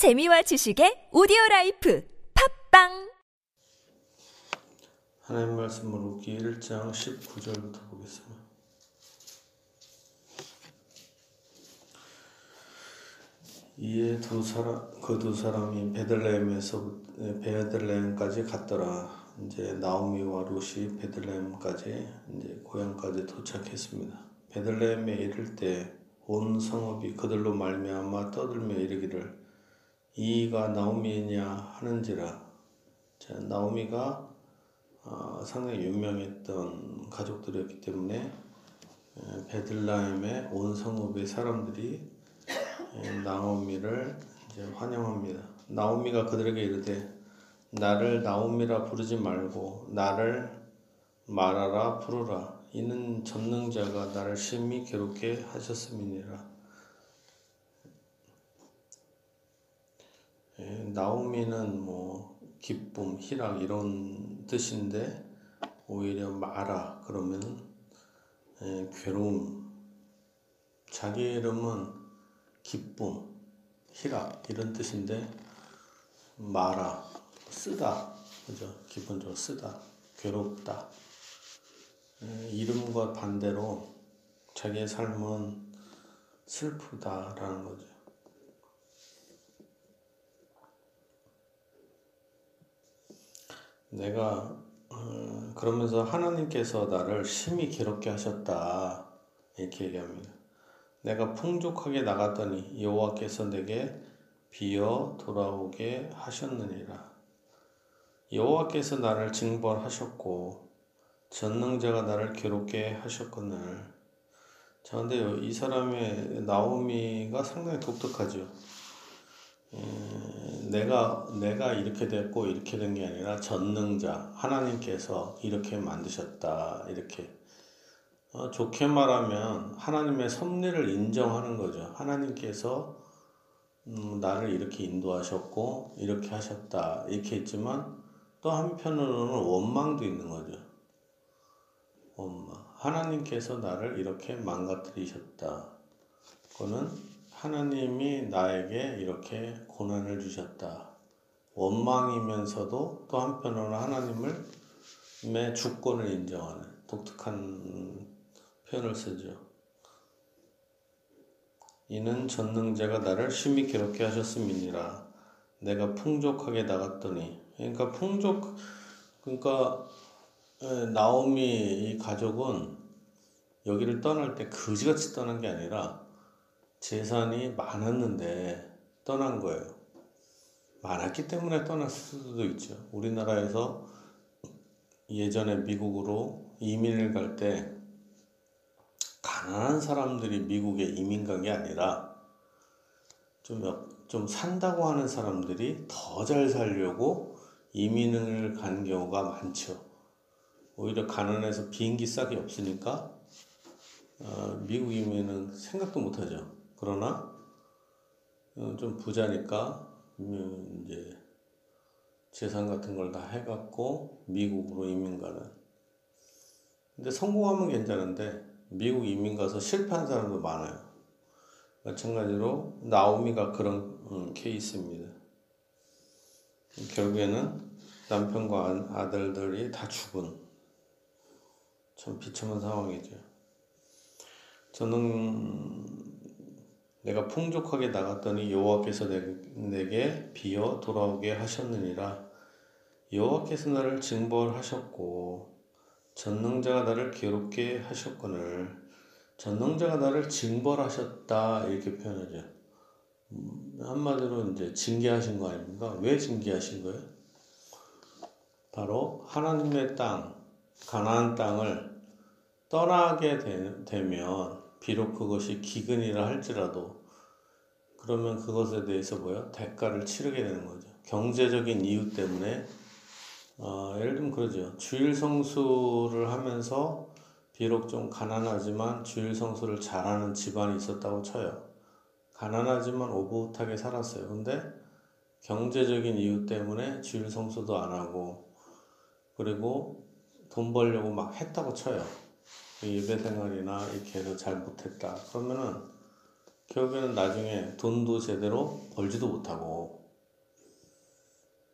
재미와 지식의 오디오 life 팟빵 하나님 말씀을 룻기 1장 19절부터 보겠습니다. 이에 두 사람 그 두 사람이 베들레헴에서 베들레헴까지 갔더라. 이제 나오미와 룻이 베들레헴까지 이제 고향까지 도착했습니다. 베들레헴에 이를 때 온 성읍이 그들로 말미암아 떠들며 이르기를 이가 나오미냐 하는지라. 자, 나오미가 어, 상당히 유명했던 가족들이었기 때문에 베들라헴의 온 성읍의 사람들이 나오미를 이제 환영합니다. 나오미가 그들에게 이르되 나를 나오미라 부르지 말고 나를 말하라 부르라. 이는 전능자가 나를 심히 괴롭게 하셨음이니라. 나오미는 뭐 기쁨, 희락 이런 뜻인데 오히려 마라 그러면 괴로움. 자기 이름은 기쁨, 희락 이런 뜻인데 마라 쓰다 그죠? 기본적으로 쓰다 괴롭다. 이름과 반대로 자기의 삶은 슬프다라는 거죠. 내가 어, 그러면서 하나님께서 나를 심히 괴롭게 하셨다 이렇게 얘기합니다. 내가 풍족하게 나갔더니 여호와께서 내게 비어 돌아오게 하셨느니라. 여호와께서 나를 징벌하셨고 전능자가 나를 괴롭게 하셨거늘. 자, 근데 이 사람의 나오미가 상당히 독특하죠. 내가 내가 이렇게 됐고 이렇게 된 게 아니라 전능자 하나님께서 이렇게 만드셨다 이렇게 어, 좋게 말하면 하나님의 섭리를 인정하는 거죠. 하나님께서 음, 나를 이렇게 인도하셨고 이렇게 하셨다 이렇게 했지만 또 한편으로는 원망도 있는 거죠. 원망. 하나님께서 나를 이렇게 망가뜨리셨다. 그거는 하나님이 나에게 이렇게 고난을 주셨다. 원망이면서도 또 한편으로는 하나님을 내 주권을 인정하는 독특한 표현을 쓰죠. 이는 전능자가 나를 심히 괴롭게 하셨음이니라. 내가 풍족하게 나갔더니 그러니까 풍족 그러니까 나오미 이 가족은 여기를 떠날 때 거지같이 떠난 게 아니라 재산이 많았는데 떠난 거예요. 많았기 때문에 떠났을 수도 있죠. 우리나라에서 예전에 미국으로 이민을 갈 때 가난한 사람들이 미국에 이민 간 게 아니라 좀, 좀 산다고 하는 사람들이 더 잘 살려고 이민을 간 경우가 많죠. 오히려 가난해서 비행기 싹이 없으니까 어, 미국 이민은 생각도 못하죠. 그러나 어, 좀 부자니까 음, 이제 재산 같은 걸 다 해갖고 미국으로 이민 가는. 근데 성공하면 괜찮은데 미국 이민 가서 실패한 사람도 많아요. 마찬가지로 나오미가 그런 음, 케이스입니다. 결국에는 남편과 아들들이 다 죽은 참 비참한 상황이죠. 저는 내가 풍족하게 나갔더니 여호와께서 내게 비어 돌아오게 하셨느니라. 여호와께서 나를 징벌하셨고 전능자가 나를 괴롭게 하셨거늘 전능자가 나를 징벌하셨다 이렇게 표현하죠. 음, 한마디로 이제 징계하신 거 아닙니까? 왜 징계하신 거예요? 바로 하나님의 땅, 가나안 땅을 떠나게 되, 면 비록 그것이 기근이라 할지라도 그러면 그것에 대해서 뭐야 대가를 치르게 되는 거죠. 경제적인 이유 때문에 어, 예를 들면 그러죠. 주일 성수를 하면서 비록 좀 가난하지만 주일 성수를 잘하는 집안이 있었다고 쳐요. 가난하지만 오붓하게 살았어요. 근데 경제적인 이유 때문에 주일 성수도 안 하고 그리고 돈 벌려고 막 했다고 쳐요. 예배 생활이나 이렇게 해서 잘 못했다. 그러면은 결국에는 나중에 돈도 제대로 벌지도 못하고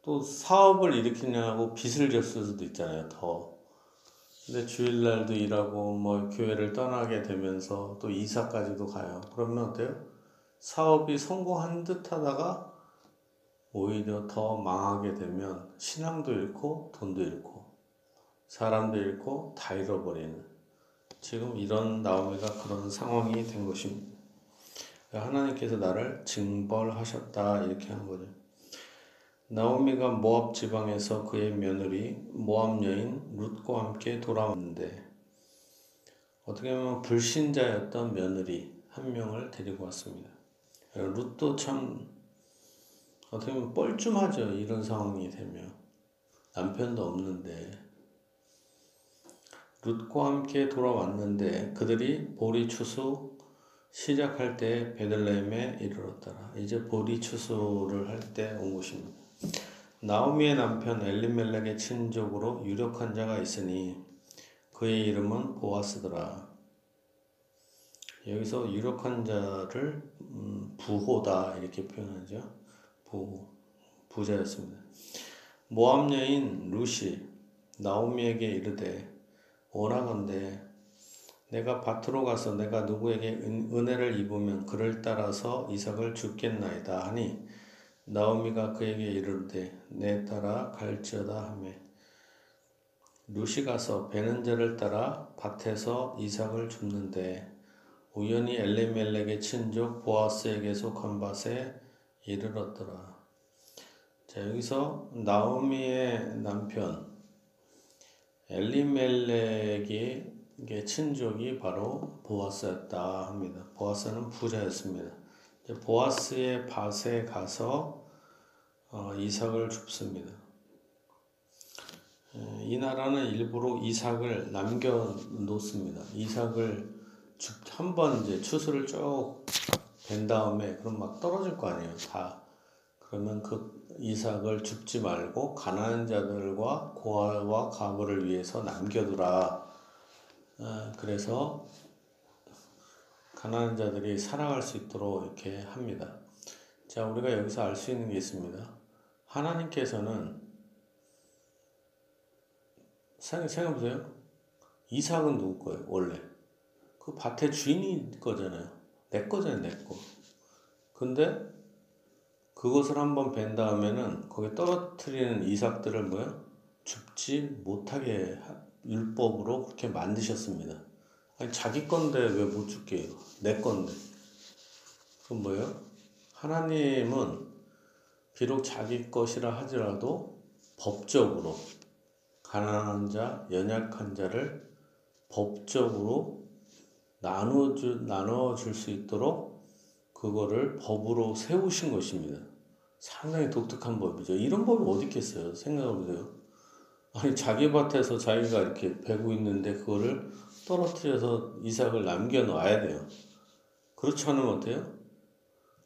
또 사업을 일으키냐고 빚을 졌을 수도 있잖아요. 더. 근데 주일날도 일하고 뭐 교회를 떠나게 되면서 또 이사까지도 가요. 그러면 어때요? 사업이 성공한 듯 하다가 오히려 더 망하게 되면 신앙도 잃고 돈도 잃고 사람도 잃고 다 잃어버리는 지금 이런 나오미가 그런 상황이 된 것입니다. 하나님께서 나를 징벌하셨다 이렇게 한 거죠. 나오미가 모압 지방에서 그의 며느리 모압 여인 룻과 함께 돌아왔는데 어떻게 보면 불신자였던 며느리 한 명을 데리고 왔습니다. 룻도 참 어떻게 보면 뻘쭘하죠. 이런 상황이 되면 남편도 없는데 룻과 함께 돌아왔는데 그들이 보리 추수 시작할 때 베들레헴에 이르렀더라. 이제 보리 추수를 할 때 온 것입니다. 나오미의 남편 엘리멜렉의 친족으로 유력한 자가 있으니 그의 이름은 보아스더라. 여기서 유력한 자를 음, 부호다 이렇게 표현하죠. 부 부자였습니다. 모함 여인 루시 나오미에게 이르되 오라건대 내가 밭으로 가서 내가 누구에게 은혜를 입으면 그를 따라서 이삭을 죽겠나이다 하니 나오미가 그에게 이르되 내 따라 갈지어다 하매 루시 가서 베는 자를 따라 밭에서 이삭을 줍는데 우연히 엘리멜렉의 친족 보아스에게 속한 밭에 이르렀더라. 자 여기서 나오미의 남편 엘리멜렉의 친족이 바로 보아스였다 합니다. 보아스는 부자였습니다. 보아스의 밭에 가서 어, 이삭을 줍습니다. 이 나라는 일부러 이삭을 남겨 놓습니다. 이삭을 한 번 이제 추수를 쭉벤 다음에 그럼 막 떨어질 거 아니에요. 다 그러면 그 이삭을 줍지 말고 가난한 자들과 고아와 가부를 위해서 남겨두라. 어, 그래서 가난한 자들이 살아갈 수 있도록 이렇게 합니다. 자, 우리가 여기서 알 수 있는 게 있습니다. 하나님께서는 생각해보세요. 이삭은 누구 거예요, 원래? 그 밭의 주인이 거잖아요. 내 거잖아요, 내 거. 근데 그것을 한번 벤 다음에는 거기에 떨어뜨리는 이삭들을 뭐야? 죽지 못하게 율법으로 그렇게 만드셨습니다. 아니, 자기 건데 왜 못 죽게 해요? 내 건데. 그건 뭐예요? 하나님은 비록 자기 것이라 하더라도 법적으로 가난한 자, 연약한 자를 법적으로 나눠줄, 나눠줄 수 있도록 그거를 법으로 세우신 것입니다. 상당히 독특한 법이죠. 이런 법이 어디 있겠어요? 생각해보세요. 아니, 자기 밭에서 자기가 이렇게 베고 있는데 그거를 떨어뜨려서 이삭을 남겨놔야 돼요. 그렇지 않으면 어때요?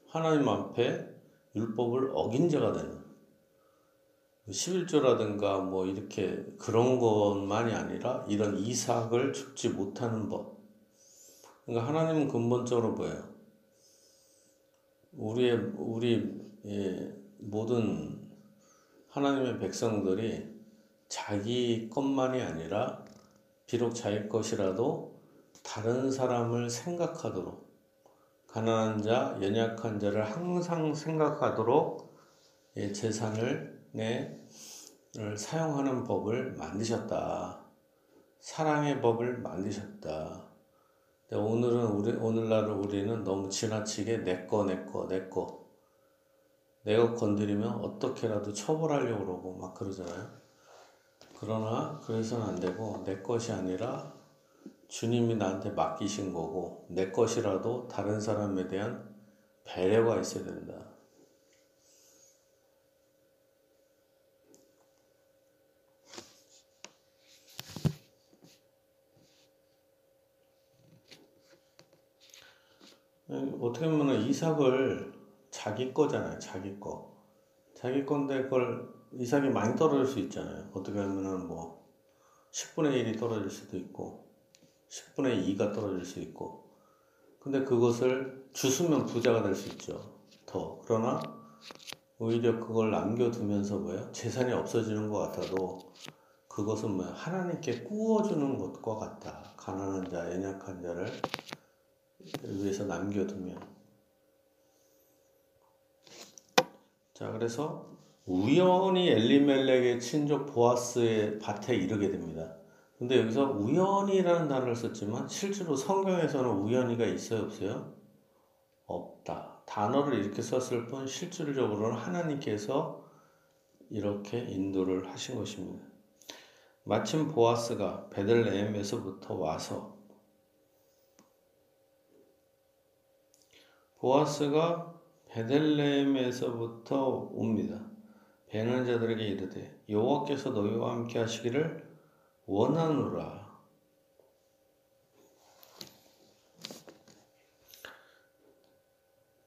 하나님 앞에 율법을 어긴 자가 되는 11조라든가 뭐 이렇게 그런 것만이 아니라 이런 이삭을 죽지 못하는 법. 그러니까 하나님은 근본적으로 뭐예요? 우리의 우리 예, 모든 하나님의 백성들이 자기 것만이 아니라 비록 자기 것이라도 다른 사람을 생각하도록 가난한 자, 연약한 자를 항상 생각하도록 예, 재산을 내 사용하는 법을 만드셨다. 사랑의 법을 만드셨다. 오늘은 우리 오늘날 우리는 너무 지나치게 내 거 내 거 내 거 내가 건드리면 어떻게라도 처벌하려고 그러고 막 그러잖아요. 그러나 그래서는 안 되고 내 것이 아니라 주님이 나한테 맡기신 거고 내 것이라도 다른 사람에 대한 배려가 있어야 된다. 어떻게 보면 이삭을 자기 거잖아요. 자기 거. 자기 건데 그걸 이삭이 많이 떨어질 수 있잖아요. 어떻게 하면은 뭐 10분의 1이 떨어질 수도 있고 10분의 2가 떨어질 수 있고 근데 그것을 주수면 부자가 될 수 있죠. 더. 그러나 오히려 그걸 남겨두면서 뭐예요? 재산이 없어지는 것 같아도 그것은 뭐야? 하나님께 꾸어주는 것과 같다. 가난한 자, 연약한 자를 위해서 남겨두면. 자, 그래서 우연히 엘리멜렉의 친족 보아스의 밭에 이르게 됩니다. 근데 여기서 우연이라는 단어를 썼지만 실제로 성경에서는 우연이가 있어요, 없어요? 없다. 단어를 이렇게 썼을 뿐 실질적으로는 하나님께서 이렇게 인도를 하신 것입니다. 마침 보아스가 베들레헴에서부터 와서 보아스가 베들레헴에서부터 옵니다. 배는 자들에게 이르되 여호와께서 너희와 함께 하시기를 원하노라.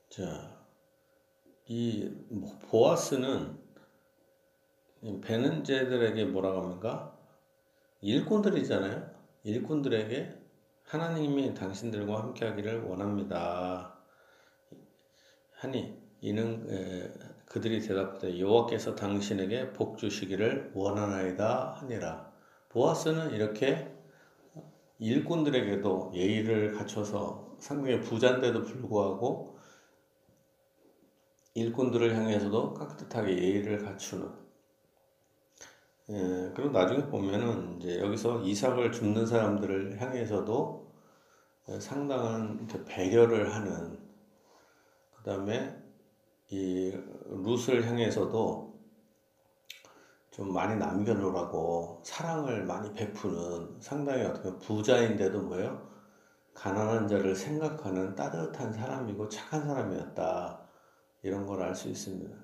자, 이 보아스는 베는제들에게 뭐라고 합니까? 일꾼들이잖아요. 일꾼들에게 하나님이 당신들과 함께하기를 원합니다. 하니 이는 에, 그들이 대답하되 여호와께서 당신에게 복 주시기를 원하나이다 하니라. 보아스는 이렇게 일꾼들에게도 예의를 갖춰서 상당히 부자인데도 불구하고 일꾼들을 향해서도 깍듯하게 예의를 갖추는. 예, 그리고 나중에 보면은 이제 여기서 이삭을 줍는 사람들을 향해서도 상당한 배려를 하는. 그 다음에 이 룻을 향해서도 좀 많이 남겨놓으라고 사랑을 많이 베푸는 상당히 어떻게 부자인데도 뭐예요? 가난한 자를 생각하는 따뜻한 사람이고 착한 사람이었다. 이런 걸 알 수 있습니다.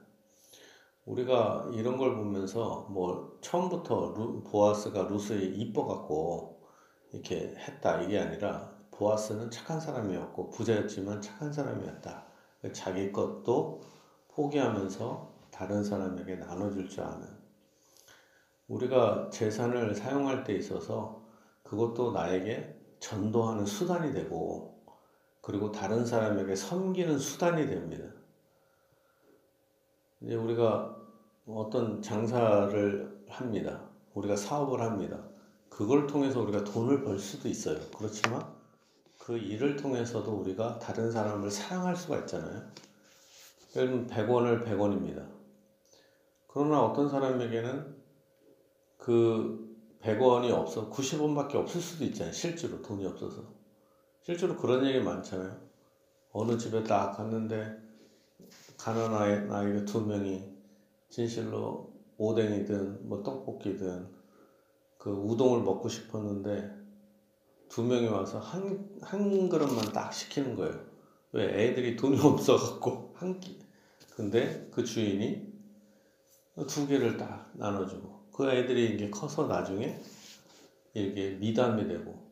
우리가 이런 걸 보면서 뭐 처음부터 루, 보아스가 루스에 이뻐갖고 이렇게 했다 이게 아니라 보아스는 착한 사람이었고 부자였지만 착한 사람이었다. 자기 것도 포기하면서 다른 사람에게 나눠줄 줄 아는 우리가 재산을 사용할 때 있어서 그것도 나에게 전도하는 수단이 되고 그리고 다른 사람에게 섬기는 수단이 됩니다. 이제 우리가 어떤 장사를 합니다. 우리가 사업을 합니다. 그걸 통해서 우리가 돈을 벌 수도 있어요. 그렇지만 그 일을 통해서도 우리가 다른 사람을 사랑할 수가 있잖아요. 예를 들면 100원을 100원입니다. 그러나 어떤 사람에게는 그 100원이 없어 90원밖에 없을 수도 있잖아요. 실제로 돈이 없어서. 실제로 그런 얘기 많잖아요. 어느 집에 딱 갔는데 가난한 아이가 두 명이 진실로 오뎅이든 뭐 떡볶이든 그 우동을 먹고 싶었는데 두 명이 와서 한, 한 그릇만 딱 시키는 거예요. 왜? 애들이 돈이 없어갖고 한 끼. 근데 그 주인이 두 개를 딱 나눠주고 그 애들이 이제 커서 나중에 이렇게 미담이 되고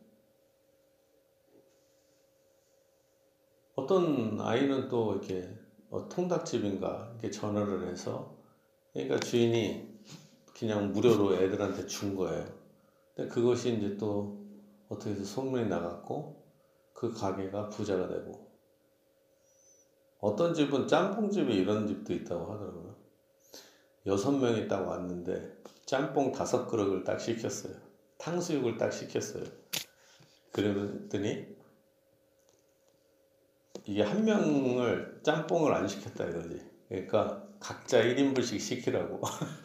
어떤 아이는 또 이렇게 어, 통닭집인가 이렇게 전화를 해서 그러니까 주인이 그냥 무료로 애들한테 준 거예요. 근데 그것이 이제 또 어떻게 해서 소문이 나갔고 그 가게가 부자가 되고 어떤 집은 짬뽕집에 이런 집도 있다고 하더라고요. 여섯 명이 딱 왔는데 짬뽕 다섯 그릇을 딱 시켰어요. 탕수육을 딱 시켰어요. 그랬더니 이게 한 명을 짬뽕을 안 시켰다 이거지. 그러니까 각자 1인분씩 시키라고.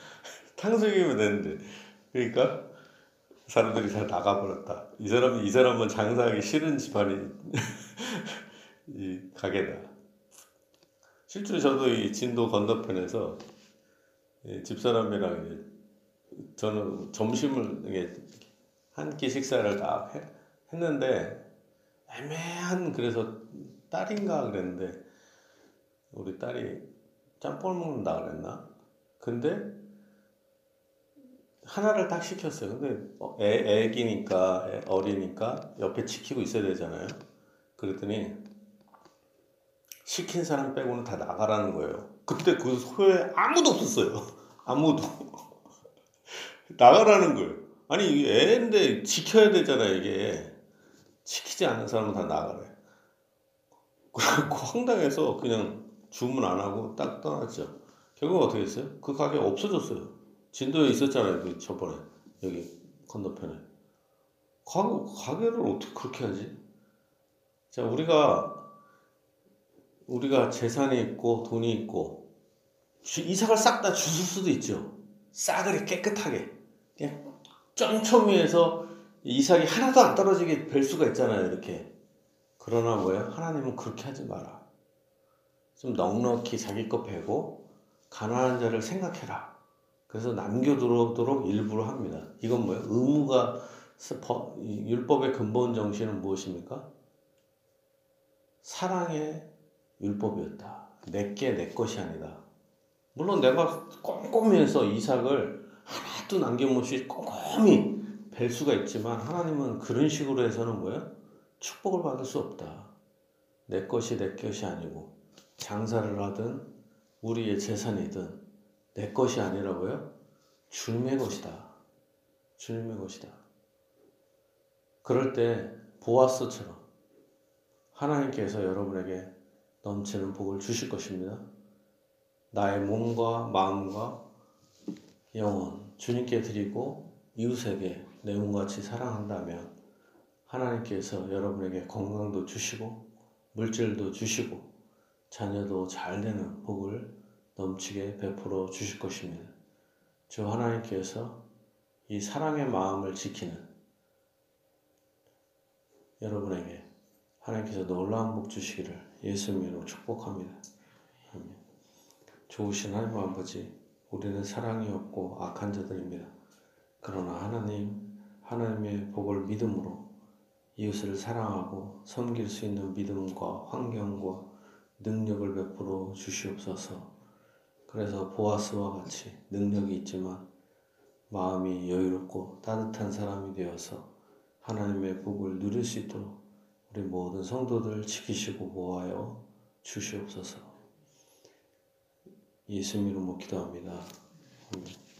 탕수육이면 되는데. 그러니까 사람들이 다 나가버렸다. 이 사람이 이 사람은 장사하기 싫은 집안이 이 가게다. 실제로 저도 이 진도 건너편에서 집사람이랑 저는 점심을 한끼 식사를 다 했는데 애매한 그래서 딸인가 그랬는데 우리 딸이 짬뽕을 먹는다 그랬나? 근데 하나를 딱 시켰어요. 근데 어, 애, 애기니까 애, 어리니까 옆에 지키고 있어야 되잖아요. 그랬더니 시킨 사람 빼고는 다 나가라는 거예요. 그때 그 소에 아무도 없었어요. 아무도. 나가라는 거예요. 아니, 애인데 지켜야 되잖아, 이게. 지키지 않는 사람은 다 나가래. 그래갖고 황당해서 그냥 주문 안 하고 딱 떠났죠. 결국 어떻게 했어요? 그 가게 없어졌어요. 진도에 있었잖아요. 그 저번에 여기 건너편에. 가게, 가게를 어떻게 그렇게 하지? 자, 우리가 우리가 재산이 있고 돈이 있고 주- 이삭을 싹 다 주실 수도 있죠. 싸그리 깨끗하게 그냥 쩌미에서 이삭이 하나도 안 떨어지게 뵐 수가 있잖아요. 이렇게. 그러나 뭐예요? 하나님은 그렇게 하지 마라. 좀 넉넉히 자기 것 베고 가난한 자를 생각해라. 그래서 남겨두도록 일부러 합니다. 이건 뭐예요? 의무가 율법의 근본 정신은 무엇입니까? 사랑의 율법이었다. 내게 내 것이 아니다. 물론 내가 꼼꼼히 해서 이삭을 하나도 남김없이 꼼꼼히 뵐 수가 있지만 하나님은 그런 식으로 해서는 뭐예요? 축복을 받을 수 없다. 내 것이 내 것이 아니고 장사를 하든 우리의 재산이든 내 것이 아니라고요? 주님의 것이다. 주님의 것이다. 그럴 때 보아스처럼 하나님께서 여러분에게 넘치는 복을 주실 것입니다. 나의 몸과 마음과 영혼 주님께 드리고 이웃에게 내 몸같이 사랑한다면 하나님께서 여러분에게 건강도 주시고 물질도 주시고 자녀도 잘 되는 복을 넘치게 베풀어 주실 것입니다. 주 하나님께서 이 사랑의 마음을 지키는 여러분에게 하나님께서 놀라운 복 주시기를 예수님 이름으로 축복합니다. 좋으신 하나님 아버지, 우리는 사랑이 없고 악한 자들입니다. 그러나 하나님, 하나님의 복을 믿음으로 이웃을 사랑하고 섬길 수 있는 믿음과 환경과 능력을 베풀어 주시옵소서. 그래서 보아스와 같이 능력이 있지만 마음이 여유롭고 따뜻한 사람이 되어서 하나님의 복을 누릴 수 있도록 우리 모든 성도들 지키시고 보하여 주시옵소서. 예수님 이름으로 기도합니다. 아멘.